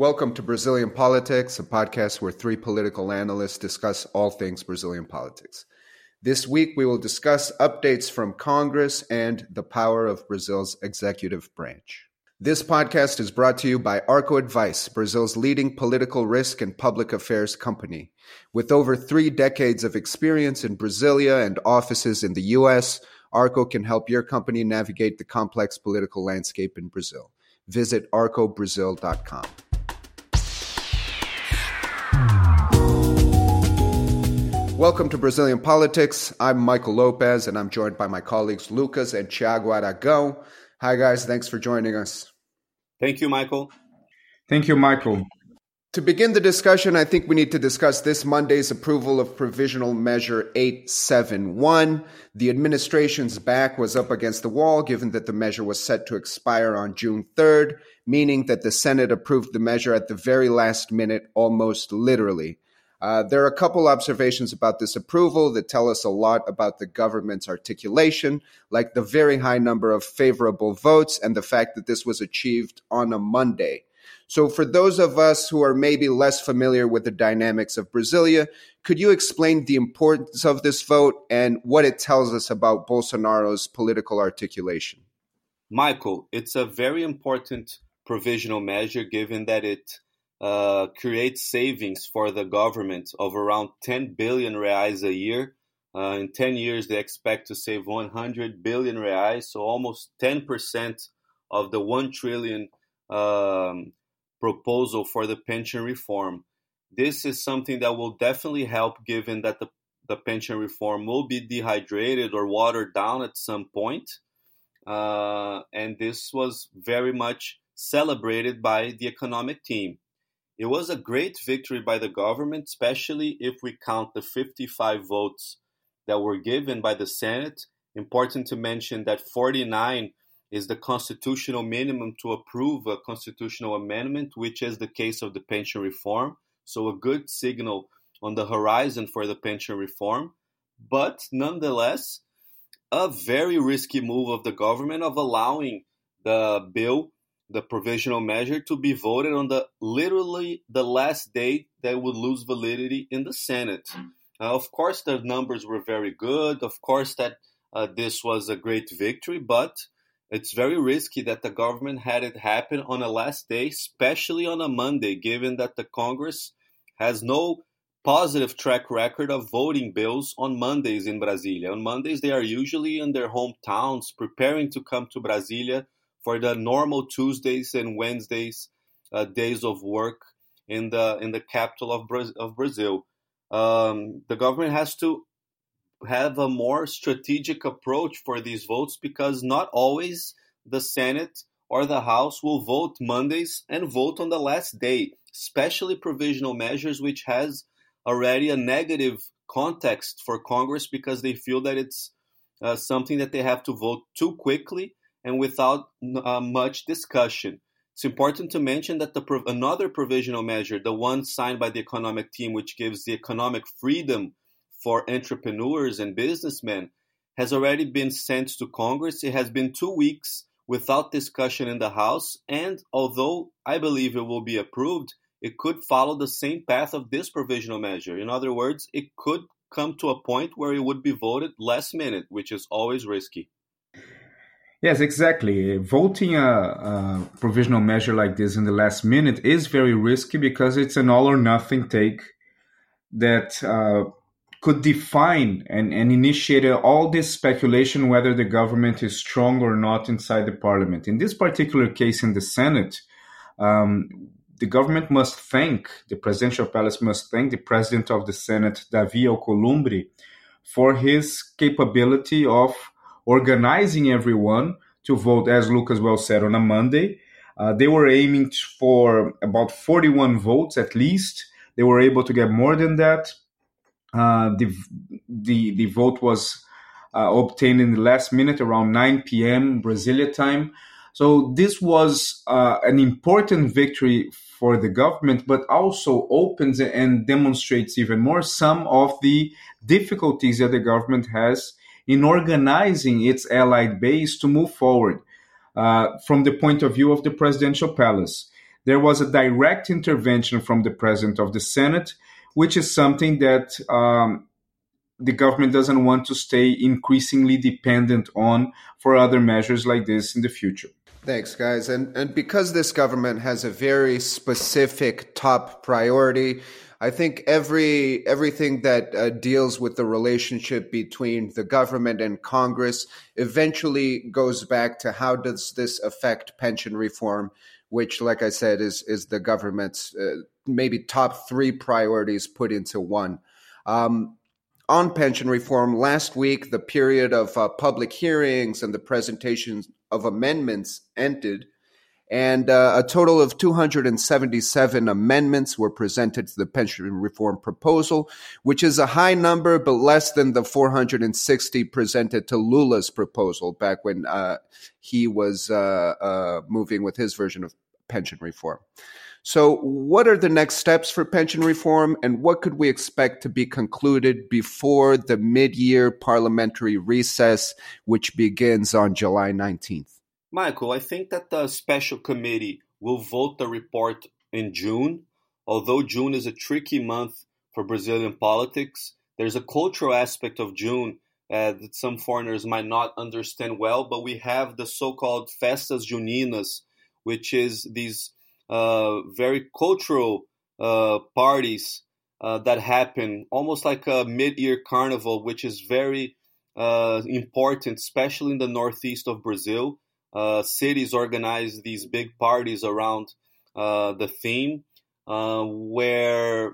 Welcome to Brazilian Politics, a podcast where three political analysts discuss all things Brazilian politics. This week, we will discuss updates from Congress and the power of Brazil's executive branch. This podcast is brought to you by Arko Advice, Brazil's leading political risk and public affairs company. With over three decades of experience in Brasilia and offices in the U.S., Arko can help your company navigate the complex political landscape in Brazil. Visit arcobrazil.com. Welcome to Brazilian Politics. I'm Michael Lopez, and I'm joined by my colleagues Lucas and Thiago Aragão. Hi, guys. Thanks for joining us. Thank you, Michael. Thank you, Michael. To begin the discussion, I think we need to discuss this Monday's approval of Provisional Measure 871. The administration's back was up against the wall, given that the measure was set to expire on June 3rd, meaning that the Senate approved the measure at the very last minute, almost literally. Uh, there are a couple observations about this approval that tell us a lot about the government's articulation, like the very high number of favorable votes and the fact that this was achieved on a Monday. So, for those of us who are maybe less familiar with the dynamics of Brasilia, could you explain the importance of this vote and what it tells us about Bolsonaro's political articulation? Michael, it's a very important provisional measure given that it uh, create savings for the government of around 10 billion reais a year. Uh, in 10 years, they expect to save 100 billion reais, so almost 10% of the 1 trillion um, proposal for the pension reform. This is something that will definitely help given that the, the pension reform will be dehydrated or watered down at some point. Uh, and this was very much celebrated by the economic team. It was a great victory by the government, especially if we count the 55 votes that were given by the Senate. Important to mention that 49 is the constitutional minimum to approve a constitutional amendment, which is the case of the pension reform. So, a good signal on the horizon for the pension reform. But nonetheless, a very risky move of the government of allowing the bill the provisional measure to be voted on the literally the last day that would lose validity in the Senate. Uh, of course, the numbers were very good. Of course, that uh, this was a great victory, but it's very risky that the government had it happen on a last day, especially on a Monday, given that the Congress has no positive track record of voting bills on Mondays in Brasilia. On Mondays, they are usually in their hometowns preparing to come to Brasilia for the normal Tuesdays and Wednesdays uh, days of work in the in the capital of, Bra- of Brazil. Um, the government has to have a more strategic approach for these votes because not always the Senate or the House will vote Mondays and vote on the last day, especially provisional measures, which has already a negative context for Congress because they feel that it's uh, something that they have to vote too quickly and without uh, much discussion. It's important to mention that the prov- another provisional measure, the one signed by the economic team, which gives the economic freedom for entrepreneurs and businessmen, has already been sent to Congress. It has been two weeks without discussion in the House, and although I believe it will be approved, it could follow the same path of this provisional measure. In other words, it could come to a point where it would be voted last minute, which is always risky. Yes, exactly. Voting a, a, provisional measure like this in the last minute is very risky because it's an all or nothing take that uh, could define and, and initiate all this speculation whether the government is strong or not inside the parliament. In this particular case in the Senate, um, the government must thank, the presidential palace must thank the president of the Senate, Davi Alcolumbre, for his capability of organizing everyone to vote, as Lucas well said, on a Monday. Uh, they were aiming for about 41 votes at least. They were able to get more than that. Uh, the, the, the vote was uh, obtained in the last minute around 9 p.m. Brasilia time. So this was uh, an important victory for the government, but also opens and demonstrates even more some of the difficulties that the government has in organizing its allied base to move forward uh, from the point of view of the presidential palace. there was a direct intervention from the president of the Senate, which is something that um, the government doesn't want to stay increasingly dependent on for other measures like this in the future. Thanks, guys. And and because this government has a very specific top priority, I think every everything that uh, deals with the relationship between the government and Congress eventually goes back to how does this affect pension reform, which, like I said, is is the government's uh, maybe top three priorities put into one. Um, on pension reform. Last week, the period of uh, public hearings and the presentations of amendments ended, and uh, a total of 277 amendments were presented to the pension reform proposal, which is a high number, but less than the 460 presented to Lula's proposal back when uh, he was uh, uh, moving with his version of pension reform. So, what are the next steps for pension reform, and what could we expect to be concluded before the mid year parliamentary recess, which begins on July 19th? Michael, I think that the special committee will vote the report in June. Although June is a tricky month for Brazilian politics, there's a cultural aspect of June uh, that some foreigners might not understand well, but we have the so called Festas Juninas, which is these uh, very cultural uh, parties uh, that happen, almost like a mid-year carnival, which is very uh, important, especially in the northeast of Brazil. Uh, cities organize these big parties around the theme, where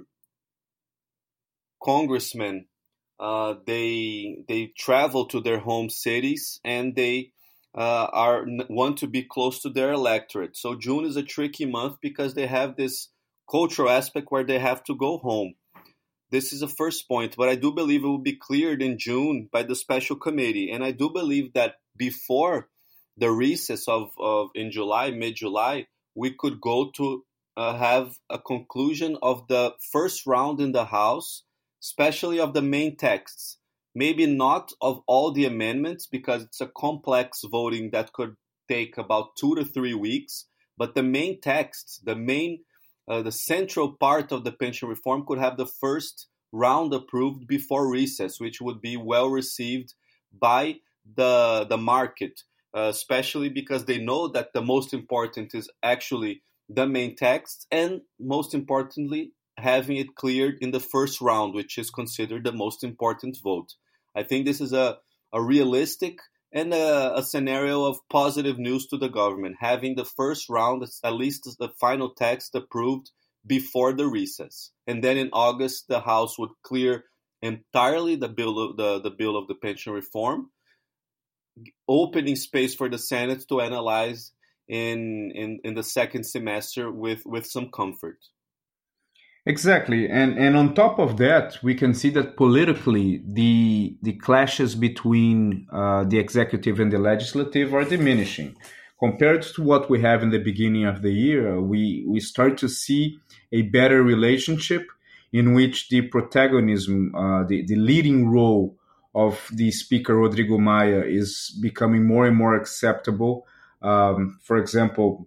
congressmen they they travel to their home cities and they uh, are want to be close to their electorate. So June is a tricky month because they have this cultural aspect where they have to go home. This is the first point, but I do believe it will be cleared in June by the special committee, and I do believe that before the recess of, of in July, mid July, we could go to uh, have a conclusion of the first round in the House, especially of the main texts maybe not of all the amendments because it's a complex voting that could take about two to three weeks. But the main texts, the main, uh, the central part of the pension reform could have the first round approved before recess, which would be well received by the the market, uh, especially because they know that the most important is actually the main text, and most importantly, having it cleared in the first round, which is considered the most important vote. I think this is a, a realistic and a, a, scenario of positive news to the government, having the first round, at least the final text approved before the recess. And then in August, the House would clear entirely the bill of the, the bill of the pension reform, opening space for the Senate to analyze in, in, in the second semester with, with some comfort. Exactly, and and on top of that, we can see that politically, the the clashes between uh, the executive and the legislative are diminishing. Compared to what we have in the beginning of the year, we we start to see a better relationship in which the protagonism, uh, the the leading role of the speaker Rodrigo Maia is becoming more and more acceptable. Um, for example,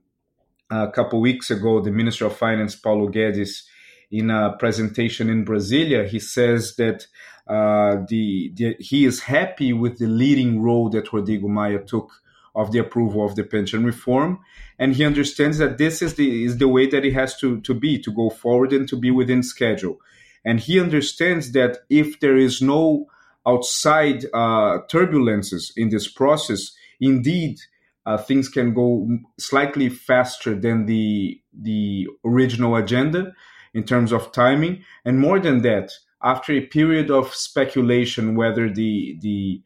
a couple weeks ago, the Minister of Finance Paulo Guedes in a presentation in Brasilia, he says that uh, the, the, he is happy with the leading role that Rodrigo Maia took of the approval of the pension reform, and he understands that this is the is the way that it has to to be to go forward and to be within schedule, and he understands that if there is no outside uh, turbulences in this process, indeed. Uh, things can go slightly faster than the the original agenda, in terms of timing. And more than that, after a period of speculation whether the the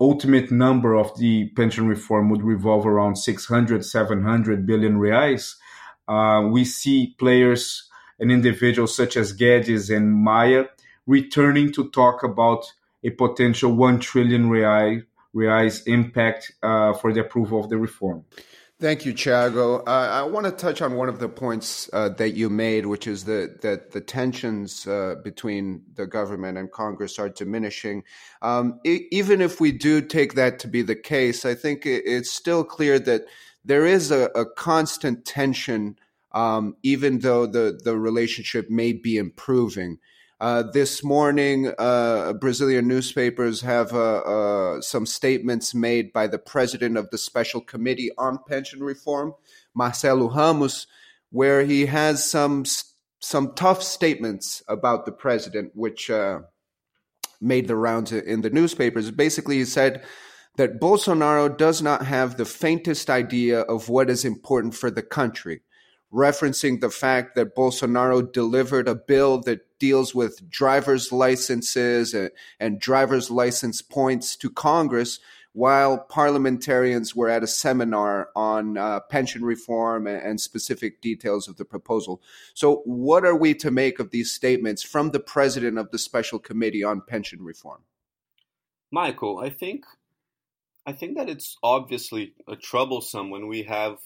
ultimate number of the pension reform would revolve around 600 700 billion reais uh, we see players and individuals such as Guedes and Maia returning to talk about a potential 1 trillion reais, reais impact uh, for the approval of the reform. Thank you, Thiago. Uh, I want to touch on one of the points uh, that you made, which is that that the tensions uh, between the government and Congress are diminishing. Um, even if we do take that to be the case, I think it's still clear that there is a, a constant tension um, even though the, the relationship may be improving. Uh, this morning, uh, Brazilian newspapers have uh, uh, some statements made by the president of the Special Committee on Pension Reform, Marcelo Ramos, where he has some some tough statements about the president, which uh, made the rounds in the newspapers. Basically, he said that Bolsonaro does not have the faintest idea of what is important for the country referencing the fact that Bolsonaro delivered a bill that deals with driver's licenses and, and driver's license points to Congress while parliamentarians were at a seminar on uh, pension reform and, and, specific details of the proposal. So, what are we to make of these statements from the president of the special committee on pension reform? Michael, I think I think that it's obviously troublesome when we have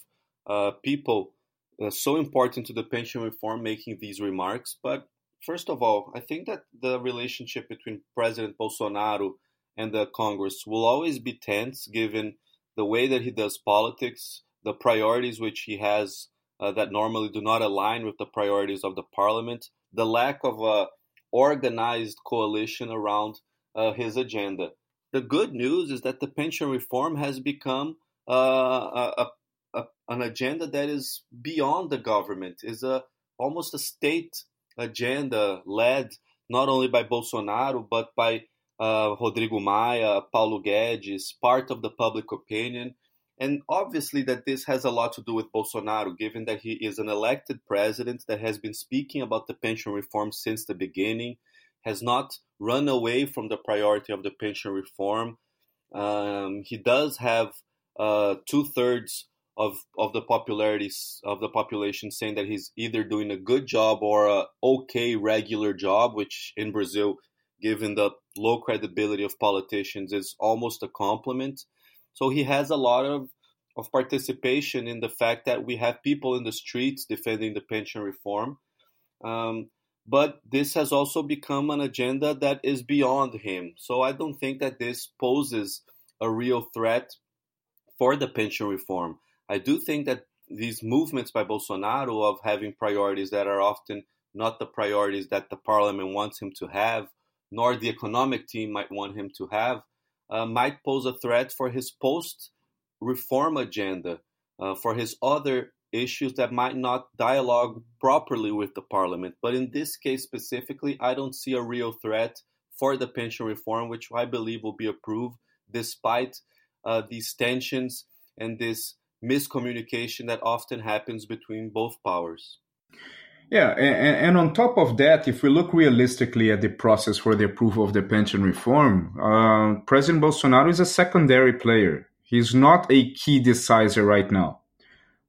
uh, people uh, so important to the pension reform making these remarks. But first of all, I think that the relationship between President Bolsonaro and the Congress will always be tense given the way that he does politics, the priorities which he has uh, that normally do not align with the priorities of the parliament, the lack of a organized coalition around uh, his agenda. The good news is that the pension reform has become uh, a, a, an agenda that is beyond the government, is a almost a state agenda led not only by Bolsonaro but by uh, Rodrigo Maia, Paulo Guedes, part of the public opinion. And obviously, that this has a lot to do with Bolsonaro, given that he is an elected president that has been speaking about the pension reform since the beginning, has not run away from the priority of the pension reform. Um, he does have uh, two thirds of of the popularity of the population saying that he's either doing a good job or a okay regular job, which in Brazil, given the low credibility of politicians, is almost a compliment. So he has a lot of of participation in the fact that we have people in the streets defending the pension reform. Um, but this has also become an agenda that is beyond him. So I don't think that this poses a real threat for the pension reform. I do think that these movements by Bolsonaro of having priorities that are often not the priorities that the parliament wants him to have, nor the economic team might want him to have, uh, might pose a threat for his post reform agenda, uh, for his other issues that might not dialogue properly with the parliament. But in this case specifically, I don't see a real threat for the pension reform, which I believe will be approved despite uh, these tensions and this miscommunication that often happens between both powers. Yeah, and, and, on top of that, if we look realistically at the process for the approval of the pension reform, uh, President Bolsonaro is a secondary player. He's not a key decider right now.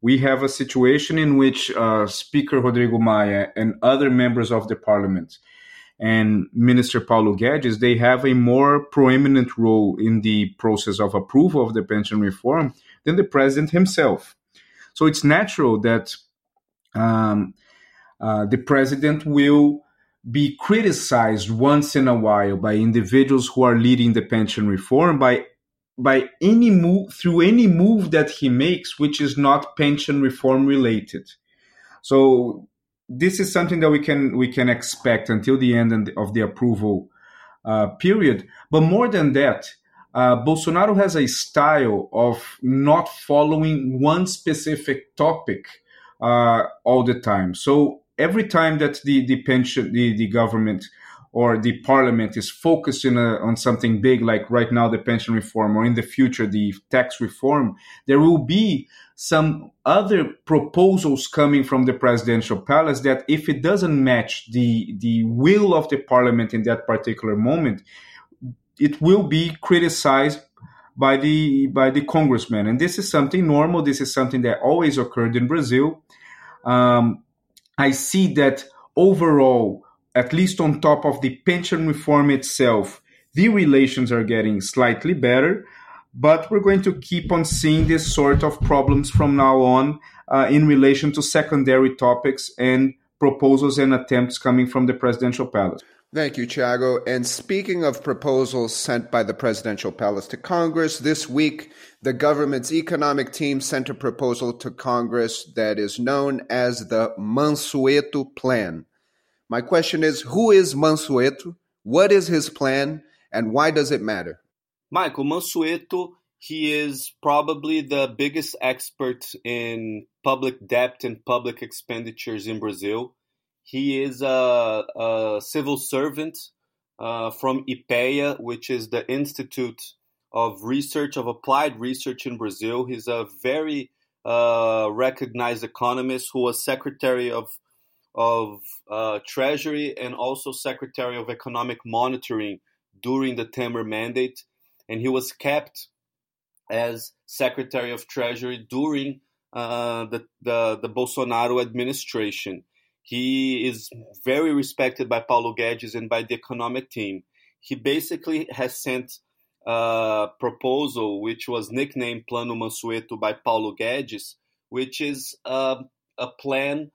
We have a situation in which uh, Speaker Rodrigo Maia and other members of the parliament and Minister Paulo Guedes, they have a more prominent role in the process of approval of the pension reform than the president himself. So it's natural that um, uh, the president will be criticized once in a while by individuals who are leading the pension reform by by any move through any move that he makes which is not pension reform related so this is something that we can we can expect until the end of the approval uh, period but more than that uh, Bolsonaro has a style of not following one specific topic uh, all the time. So every time that the the pension, the, the government or the parliament is focusing a, on something big, like right now the pension reform, or in the future the tax reform, there will be some other proposals coming from the presidential palace that, if it doesn't match the the will of the parliament in that particular moment, it will be criticized by the by the congressman, and this is something normal. This is something that always occurred in Brazil. Um, I see that overall, at least on top of the pension reform itself, the relations are getting slightly better. But we're going to keep on seeing this sort of problems from now on uh, in relation to secondary topics and proposals and attempts coming from the presidential palace. Thank you, Thiago. And speaking of proposals sent by the presidential palace to Congress, this week the government's economic team sent a proposal to Congress that is known as the Mansueto Plan. My question is who is Mansueto? What is his plan? And why does it matter? Michael Mansueto, he is probably the biggest expert in public debt and public expenditures in Brazil. He is a, a civil servant uh, from IPEA, which is the Institute of Research, of Applied Research in Brazil. He's a very uh, recognized economist who was Secretary of of uh, Treasury and also Secretary of Economic Monitoring during the Temer mandate, and he was kept as Secretary of Treasury during uh, the, the the Bolsonaro administration. He is very respected by Paulo Guedes and by the economic team. He basically has sent a proposal which was nicknamed Plano Mansueto by Paulo Guedes, which is a, a plan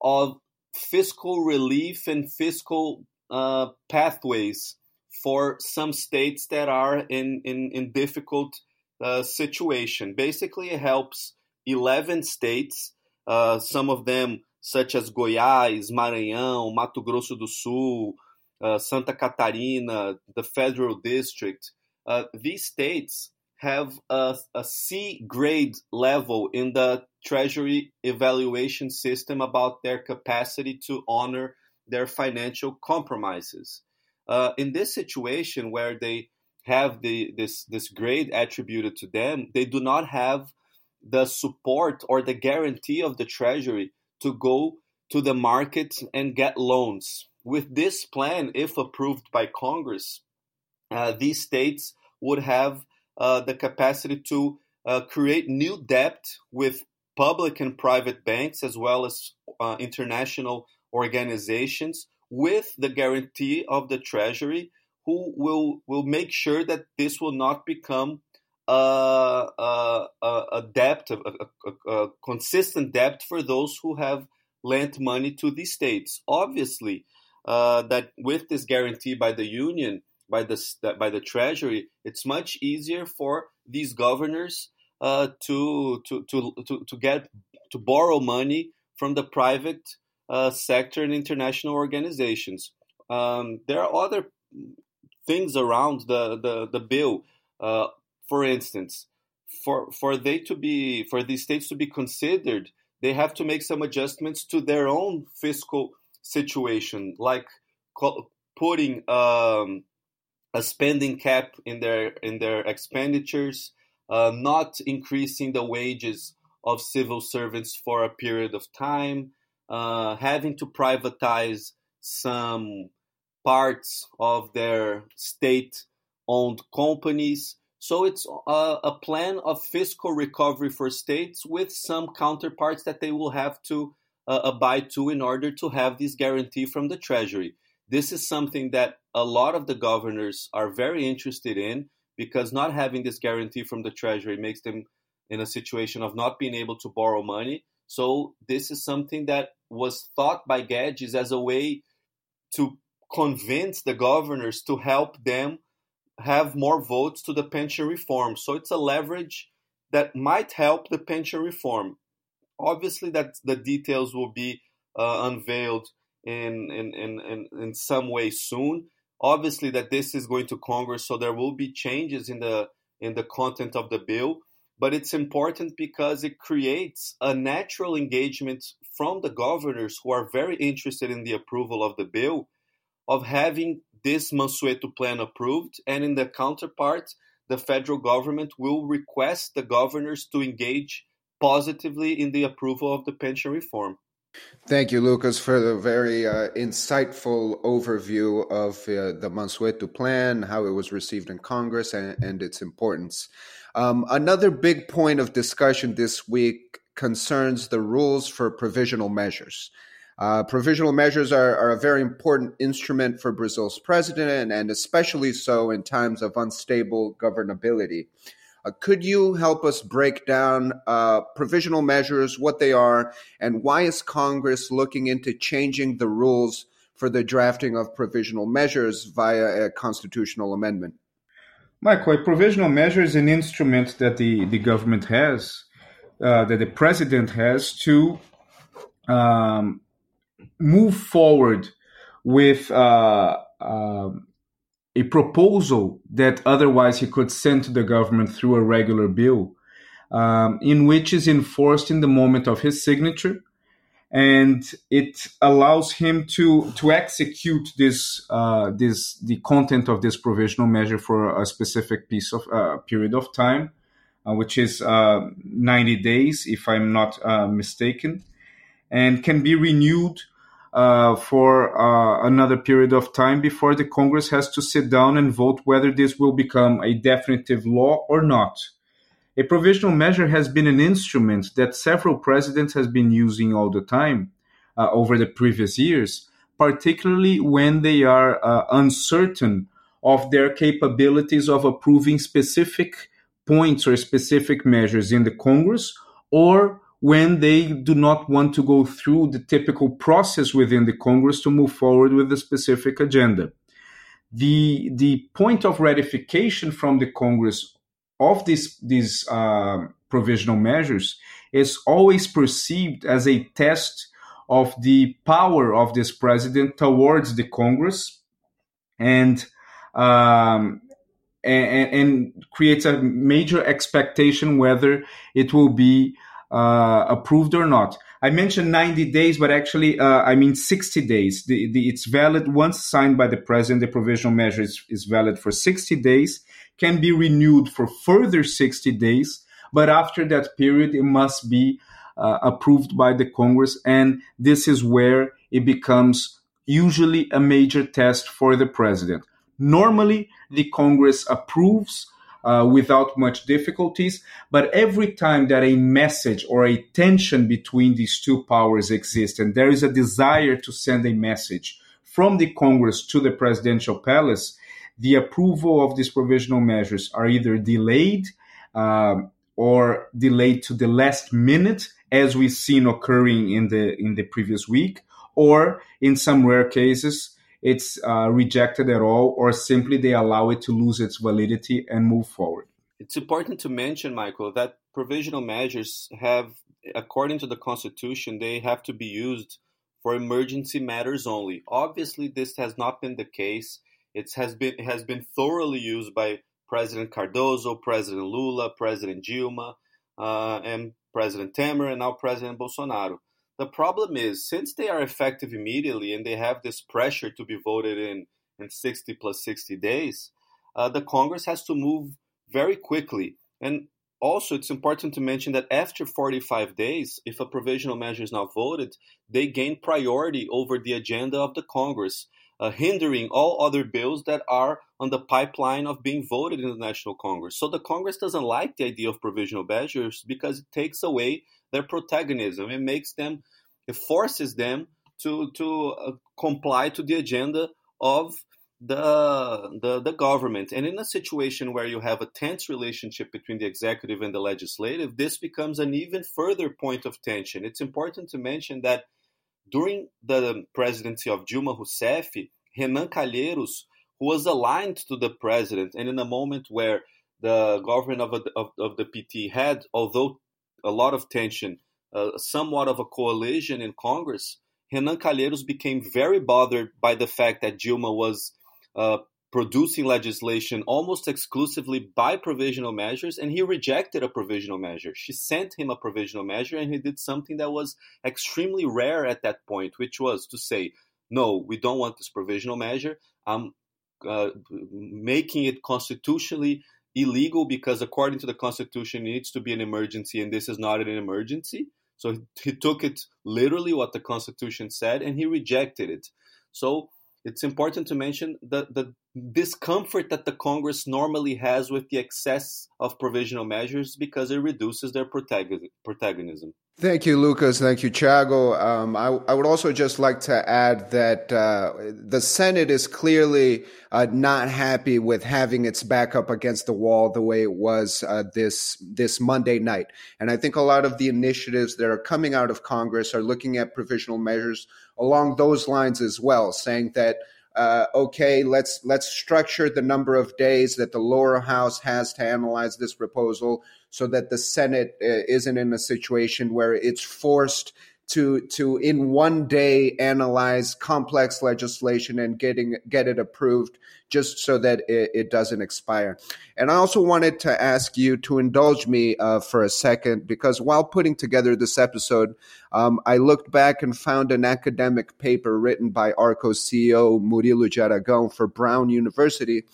of fiscal relief and fiscal uh, pathways for some states that are in, in, in difficult uh, situation. Basically, it helps 11 states, uh, some of them such as Goiás, Maranhão, Mato Grosso do Sul, uh, Santa Catarina, the Federal District, uh, these states have a, a C grade level in the Treasury evaluation system about their capacity to honor their financial compromises. Uh, in this situation where they have the, this, this grade attributed to them, they do not have the support or the guarantee of the Treasury to go to the market and get loans. With this plan, if approved by Congress, uh, these states would have uh, the capacity to uh, create new debt with public and private banks as well as uh, international organizations with the guarantee of the Treasury, who will, will make sure that this will not become a, a, a debt, a, a, a, consistent debt for those who have lent money to these states. Obviously, uh, that with this guarantee by the union, by the by the treasury, it's much easier for these governors uh, to, to to to to get to borrow money from the private uh, sector and international organizations. Um, there are other things around the the, the bill. Uh, for instance, for for they to be for these states to be considered, they have to make some adjustments to their own fiscal situation, like putting um, a spending cap in their in their expenditures, uh, not increasing the wages of civil servants for a period of time, uh, having to privatize some parts of their state-owned companies. So it's a, a, plan of fiscal recovery for states with some counterparts that they will have to uh, abide to in order to have this guarantee from the Treasury. This is something that a lot of the governors are very interested in because not having this guarantee from the Treasury makes them in a situation of not being able to borrow money. So this is something that was thought by Guedes as a way to convince the governors to help them have more votes to the pension reform. So it's a leverage that might help the pension reform. Obviously, that the details will be uh, unveiled in, in, in, in, in some way soon. Obviously, that this is going to Congress, so there will be changes in the in the content of the bill. But it's important because it creates a natural engagement from the governors who are very interested in the approval of the bill of having this Mansueto plan approved, and in the counterpart, the federal government will request the governors to engage positively in the approval of the pension reform. Thank you, Lucas, for the very uh, insightful overview of uh, the Mansueto plan, how it was received in Congress, and, and its importance. Um, another big point of discussion this week concerns the rules for provisional measures. Uh, provisional measures are, are, a very important instrument for Brazil's president, and, especially so in times of unstable governability. Uh, could you help us break down uh, provisional measures, what they are, and why is Congress looking into changing the rules for the drafting of provisional measures via a constitutional amendment? Michael, a provisional measure is an instrument that the, the government has, uh, that the president has to um, move forward with uh, uh, a proposal that otherwise he could send to the government through a regular bill, um, in which is enforced in the moment of his signature. And it allows him to to execute this uh, this the content of this provisional measure for a specific piece of uh, period of time, uh, which is uh, 90 days, if I'm not uh, mistaken, and can be renewed uh, for another period of time before the Congress has to sit down and vote whether this will become a definitive law or not. A provisional measure has been an instrument that several presidents has been using all the time uh, over the previous years, particularly when they are uh, uncertain of their capabilities of approving specific points or specific measures in the Congress, or when they do not want to go through the typical process within the Congress to move forward with a specific agenda. The, the point of ratification from the Congress of these these uh, provisional measures is always perceived as a test of the power of this president towards the Congress, and um, and, and, creates a major expectation whether it will be uh, approved or not. I mentioned 90 days, but actually, uh, I mean 60 days. The, the, it's valid once signed by the president. The provisional measure is, is valid for 60 days can be renewed for further 60 days, but after that period, it must be uh, approved by the Congress. And this is where it becomes usually a major test for the president. Normally, the Congress approves uh, without much difficulties, but every time that a message or a tension between these two powers exists, and there is a desire to send a message from the Congress to the presidential palace, the approval of these provisional measures are either delayed um, or delayed to the last minute, as we've seen occurring in the in the previous week, or in some rare cases, it's uh, rejected at all, or simply they allow it to lose its validity and move forward. It's important to mention, Michael, that provisional measures have, according to the Constitution, they have to be used for emergency matters only. Obviously, this has not been the case it has been has been thoroughly used by President Cardoso, President Lula, President Dilma, uh, and President Temer, and now President Bolsonaro. The problem is, since they are effective immediately and they have this pressure to be voted in in 60 plus 60 days, uh, the Congress has to move very quickly. And also, it's important to mention that after 45 days, if a provisional measure is not voted, they gain priority over the agenda of the Congress uh, hindering all other bills that are on the pipeline of being voted in the National Congress. So the Congress doesn't like the idea of provisional measures because it takes away their protagonism. It makes them, it forces them to to uh, comply to the agenda of the, the the government. And in a situation where you have a tense relationship between the executive and the legislative, this becomes an even further point of tension. It's important to mention that during the presidency of Dilma Rousseff, Renan Calheiros, who was aligned to the president, and in a moment where the government of, of, of the PT had, although a lot of tension, uh, somewhat of a coalition in Congress, Renan Calheiros became very bothered by the fact that Dilma was uh, producing legislation almost exclusively by provisional measures, and he rejected a provisional measure. She sent him a provisional measure, and he did something that was extremely rare at that point, which was to say, No, we don't want this provisional measure. I'm uh, making it constitutionally illegal because, according to the Constitution, it needs to be an emergency, and this is not an emergency. So he took it literally what the Constitution said, and he rejected it. So it's important to mention the, the discomfort that the Congress normally has with the excess of provisional measures because it reduces their protagonism. Thank you, Lucas. Thank you, Thiago. Um, I, I, would also just like to add that uh, the Senate is clearly uh, not happy with having its back up against the wall the way it was uh, this this Monday night. And I think a lot of the initiatives that are coming out of Congress are looking at provisional measures along those lines as well, saying that uh, okay, let's let's structure the number of days that the lower house has to analyze this proposal, so that the Senate uh, isn't in a situation where it's forced to to in one day analyze complex legislation and getting get it approved just so that it, it doesn't expire. And I also wanted to ask you to indulge me uh, for a second because while putting together this episode, um, I looked back and found an academic paper written by Arko's CEO Murilo de Aragão for Brown University.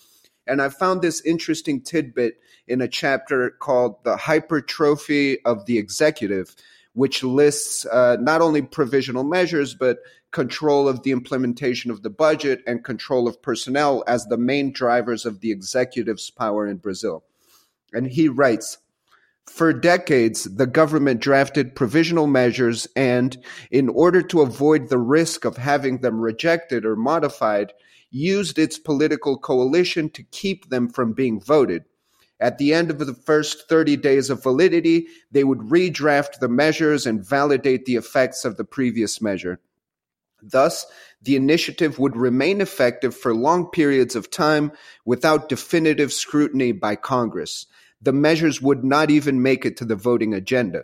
And I found this interesting tidbit in a chapter called The Hypertrophy of the Executive which lists uh, not only provisional measures, but control of the implementation of the budget and control of personnel as the main drivers of the executive's power in Brazil. And he writes, for decades, the government drafted provisional measures and, in order to avoid the risk of having them rejected or modified, used its political coalition to keep them from being voted. At the end of the first 30 days of validity, they would redraft the measures and validate the effects of the previous measure. Thus, the initiative would remain effective for long periods of time without definitive scrutiny by Congress. The measures would not even make it to the voting agenda.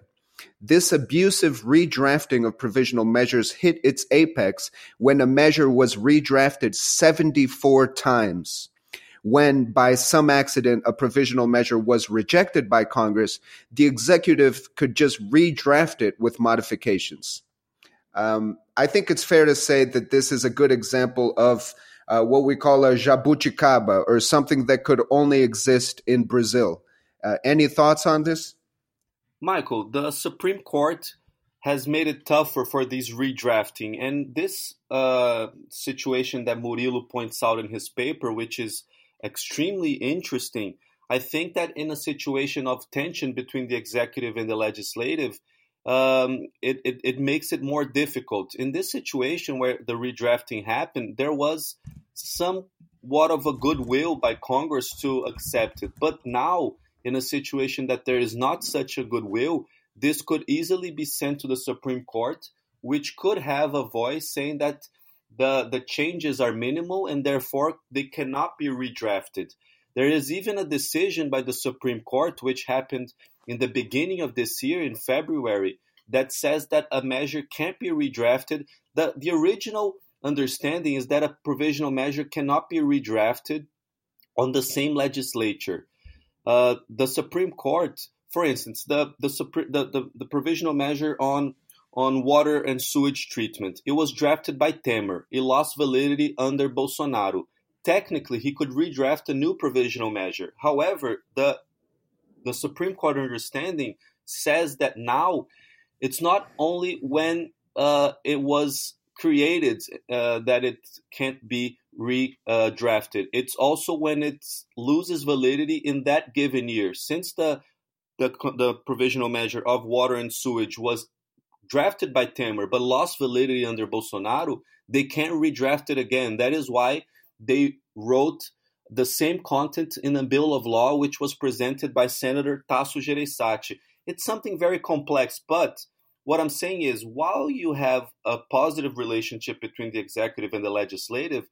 This abusive redrafting of provisional measures hit its apex when a measure was redrafted 74 times when by some accident a provisional measure was rejected by Congress, the executive could just redraft it with modifications. Um, I think it's fair to say that this is a good example of uh, what we call a jabuticaba, or something that could only exist in Brazil. Uh, any thoughts on this? Michael, the Supreme Court has made it tougher for these redrafting. And this uh, situation that Murilo points out in his paper, which is extremely interesting. I think that in a situation of tension between the executive and the legislative, um, it, it, it, makes it more difficult. In this situation where the redrafting happened, there was somewhat of a goodwill by Congress to accept it. But now, in a situation that there is not such a goodwill, this could easily be sent to the Supreme Court, which could have a voice saying that the, the changes are minimal and therefore they cannot be redrafted. There is even a decision by the Supreme Court, which happened in the beginning of this year in February, that says that a measure can't be redrafted. The, the original understanding is that a provisional measure cannot be redrafted on the same legislature. Uh, the Supreme Court, for instance, the, the, the, the, the provisional measure on on water and sewage treatment. It was drafted by Temer. It lost validity under Bolsonaro. Technically, he could redraft a new provisional measure. However, the the Supreme Court understanding says that now it's not only when uh, it was created uh, that it can't be redrafted. it's also when it loses validity in that given year. Since the, the the provisional measure of water and sewage was drafted by Temer but lost validity under Bolsonaro, they can't redraft it again. That is why they wrote the same content in a bill of law which was presented by Senator Tasso Jereissati. It's something very complex, but what I'm saying is while you have a positive relationship between the executive and the legislative,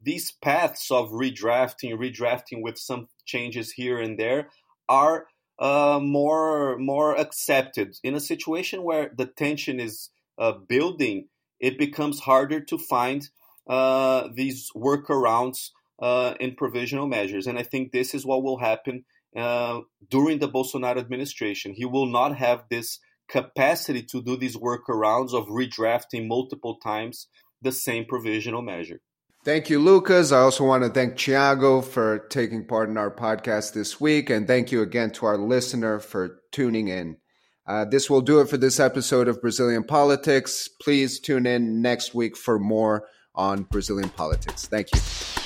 these paths of redrafting, redrafting with some changes here and there are uh, more more accepted. In a situation where the tension is uh, building, it becomes harder to find uh, these workarounds uh, in provisional measures, and I think this is what will happen uh, during the Bolsonaro administration. He will not have this capacity to do these workarounds of redrafting multiple times the same provisional measure. Thank you, Lucas. I also want to thank Thiago for taking part in our podcast this week. And thank you again to our listener for tuning in. Uh, this will do it for this episode of Brazilian Politics. Please tune in next week for more on Brazilian politics. Thank you.